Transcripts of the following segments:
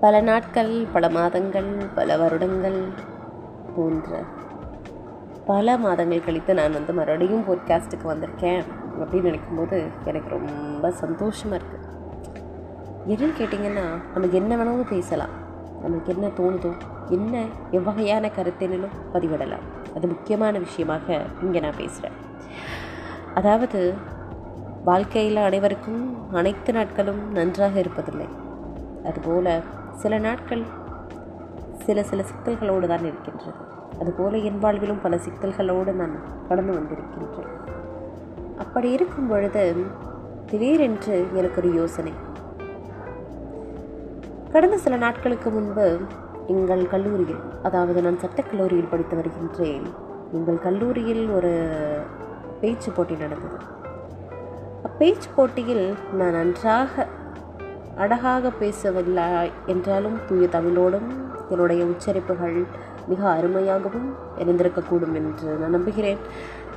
பல நாட்கள் பல மாதங்கள் பல வருடங்கள் போன்ற பல மாதங்கள் கழித்து நான் வந்து மறுபடியும் போட்காஸ்ட்டுக்கு வந்திருக்கேன் அப்படின்னு நினைக்கும்போது எனக்கு ரொம்ப சந்தோஷமாக இருக்குது என்னன்னு கேட்டிங்கன்னா நமக்கு என்ன வேணாலும் பேசலாம். நமக்கு என்ன தோணுதோ என்ன எவ்வகையான கருத்தினும் பதிவிடலாம். அது முக்கியமான விஷயமாக இங்கே நான் பேசுகிறேன் அதாவது வாழ்க்கையில் அனைவருக்கும் அனைத்து நாட்களும் நன்றாக இருப்பதில்லை. அதுபோல் சில நாட்கள் சில சில சிக்கல்களோடு தான் இருக்கின்றது. அதுபோல என் வாழ்விலும் பல சிக்கல்களோடு நான் கடந்து வந்திருக்கின்றேன். அப்படி இருக்கும் பொழுது திடீரென்று எனக்கு ஒரு யோசனை. கடந்த சில நாட்களுக்கு முன்பு எங்கள் கல்லூரியில் அதாவது நான் சட்டக்கல்லூரியில் படித்து வருகின்றேன். எங்கள் கல்லூரியில் ஒரு பேச்சு போட்டி நடந்தது. அப்பேச்சு போட்டியில் நான் நன்றாக அழகாக பேசவில்லை என்றாலும் தூய தமிழோடும் என்னுடைய உச்சரிப்புகள் மிக அருமையாகவும் இருந்திருக்கக்கூடும் என்று நான் நம்புகிறேன்.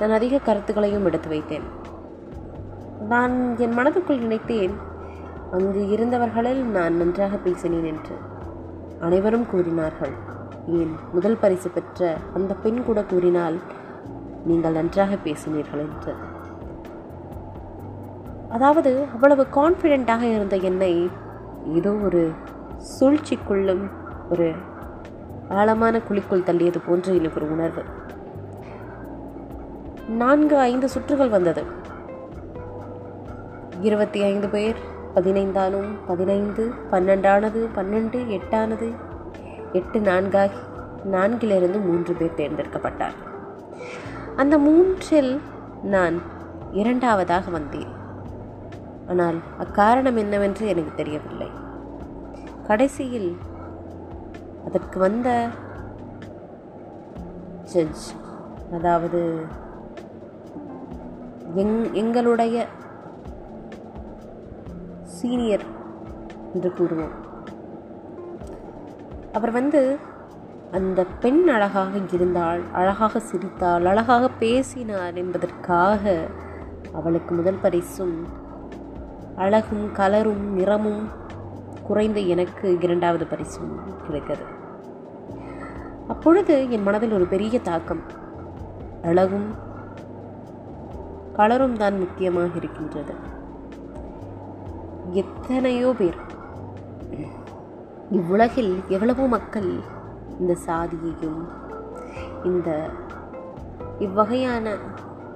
நான் அதிக கருத்துக்களையும் எடுத்து வைத்தேன். நான் என் மனதுக்குள் நினைத்தேன் அங்கு இருந்தவர்களில் நான் நன்றாக பேசினேன் என்று. அனைவரும் கூறினார்கள். ஏன்? முதல் பரிசு பெற்ற அந்த பெண் கூட கூறினால் நீங்கள் நன்றாக பேசினீர்கள் என்று. அதாவது அவ்வளவு கான்ஃபிடெண்ட்டாக இருந்த என்னை ஏதோ ஒரு சூழ்ச்சிக்குள்ளும் ஒரு ஆழமான குழிக்குள் தள்ளியது போன்று எனக்கு ஒரு உணர்வு. நான்கு ஐந்து சுற்றுகள் வந்தது. இருபத்தி ஐந்து பேர் பதினைந்தானும் பதினைந்து பன்னெண்டானது பன்னெண்டு எட்டானது எட்டு நான்காகி நான்கிலிருந்து மூன்று பேர் தேர்ந்தெடுக்கப்பட்டார் அந்த மூன்றில் நான் இரண்டாவதாக வந்தேன். ஆனால் அக்காரணம் என்னவென்று எனக்கு தெரியவில்லை. கடைசியில் அதற்கு வந்த ஜட்ஜ் அதாவது எங் எங்களுடைய சீனியர் என்று கூறுவோம். அவர் வந்து அந்த பெண் அழகாக இருந்தால் அழகாக சிரித்தாள் அழகாக பேசினார் என்பதற்காக அவளுக்கு முதல் பரிசும் அழகும் கலரும் நிறமும் குறைந்த எனக்கு இரண்டாவது பரிசும் கிடைத்தது. அப்பொழுது என் மனதில் ஒரு பெரிய தாக்கம். அழகும் கலரும் தான் முக்கியமாக இருக்கின்றது. எத்தனையோ பேர். இவ்வுலகில் எவ்வளவோ மக்கள் இந்த சாதியையும் இந்த இவ்வகையான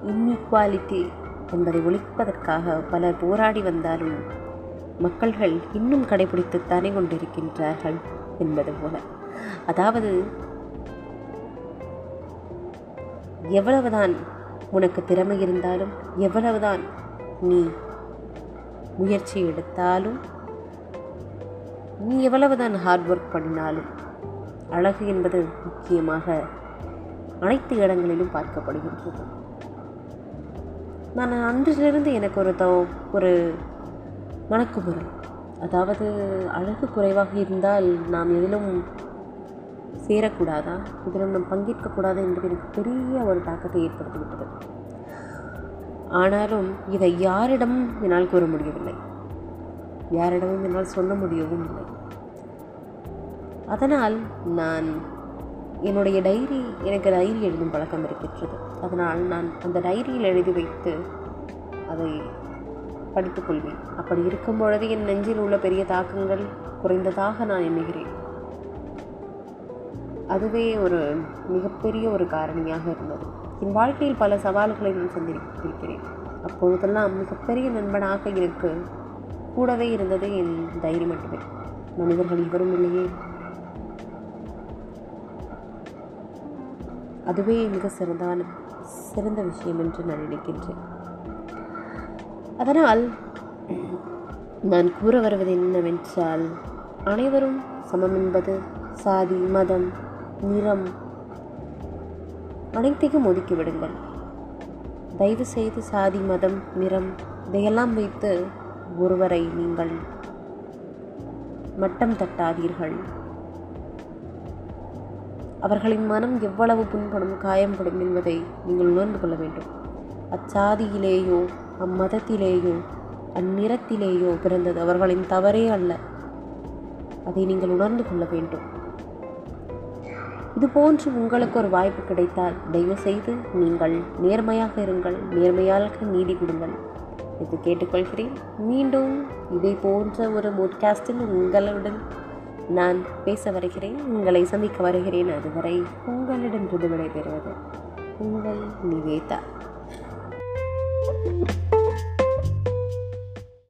இன்இக்வாலிட்டி என்பதை ஒழிப்பதற்காக பலர் போராடி வந்தாலும் மக்கள்கள் இன்னும் கடைபிடித்துத்தானே கொண்டிருக்கின்றார்கள் என்பது போல. அதாவது எவ்வளவுதான் உனக்கு திறமை இருந்தாலும் எவ்வளவுதான் நீ முயற்சி எடுத்தாலும் நீ எவ்வளவுதான் ஹார்ட் ஒர்க் பண்ணினாலும் அழகு என்பது முக்கியமாக அனைத்து இடங்களிலும் பார்க்கப்படுகின்றது. நான் அன்றிலிருந்து எனக்கு ஒரு தோ ஒரு மணக்குமுறை அதாவது அழகு குறைவாக இருந்தால் நாம் எதிலும் சேரக்கூடாதா? இதிலும் நாம் பங்கேற்கக்கூடாதா என்பது எனக்கு பெரிய ஒரு தாக்கத்தை ஏற்படுத்திவிட்டது. ஆனாலும் இதை யாரிடம் என்னால் கூற முடியவில்லை. யாரிடமும் என்னால் சொல்ல முடியவும் இல்லை. அதனால் நான் என்னுடைய டைரி எனக்கு டைரி எழுதும் பழக்கம் இருக்கின்றது. அதனால் நான் அந்த டைரியில் எழுதி வைத்து அதை படித்துக்கொள்வேன் அப்படி இருக்கும் பொழுது என் நெஞ்சில் உள்ள பெரிய தாக்கங்கள் குறைந்ததாக நான் எண்ணுகிறேன். அதுவே ஒரு மிகப்பெரிய ஒரு காரணியாக இருந்தது. என் வாழ்க்கையில் பல சவால்களை நான் சந்தித்திருக்கிறேன். அப்பொழுதெல்லாம் மிகப்பெரிய நண்பனாக எனக்கு கூடவே இருந்தது என் தைரியம் மட்டுமே. மனிதர்கள் இவரும் இல்லையே. அதுவே மிக சிறந்தானது. சிறந்த விஷயம் என்று நான் நினைக்கின்றேன். அதனால் நான் கூற வருவது என்னவென்றால் அனைவரும் சமம் என்பது சாதி மதம் நிறம் அனைத்தையும் ஒதுக்கிவிடுங்கள் தயவு செய்து சாதி மதம் நிறம் இதையெல்லாம் வைத்து ஒருவரை நீங்கள் மட்டம் தட்டாதீர்கள். அவர்களின் மனம் எவ்வளவு புண்படும் காயம்படும் என்பதை நீங்கள் உணர்ந்து கொள்ள வேண்டும். அச்சாதியிலேயோ அம்மதத்திலேயோ அந்நிறத்திலேயோ பிறந்தது அவர்களின் தவறே அல்ல. அதை நீங்கள் உணர்ந்து கொள்ள வேண்டும். இது போன்று உங்களுக்கு ஒரு வாய்ப்பு கிடைத்தால் தயவு செய்து நீங்கள் நேர்மையாக இருங்கள் நேர்மையாக நீதி கொடுங்கள் இது கேட்டுக்கொள்கிறேன். மீண்டும் இதை போன்ற ஒரு போட்காஸ்டில் உங்களுடன் நான் பேச வருகிறேன் உங்களை சந்திக்க வருகிறேன். அதுவரை உங்களிடம் விடுதலை பெறுவது உங்கள் நிவேதா. thank you